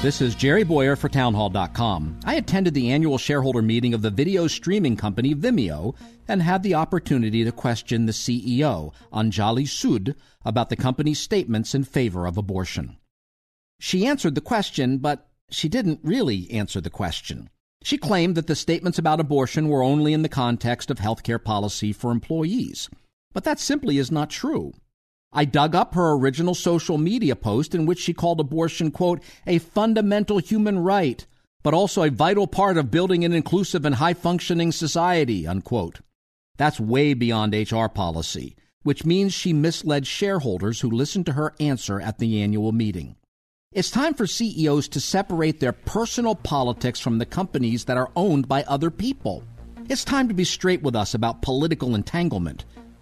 This is Jerry Bowyer for Townhall.com. I attended the annual shareholder meeting of the video streaming company Vimeo and had the opportunity to question the CEO, Anjali Sud, about the company's statements in favor of abortion. She answered the question, but she didn't really answer the question. She claimed that the statements about abortion were only in the context of healthcare policy for employees. But that simply is not true. I dug up her original social media post in which she called abortion, quote, a fundamental human right, but also a vital part of building an inclusive and high functioning society, unquote. That's way beyond HR policy, which means she misled shareholders who listened to her answer at the annual meeting. It's time for CEOs to separate their personal politics from the companies that are owned by other people. It's time to be straight with us about political entanglement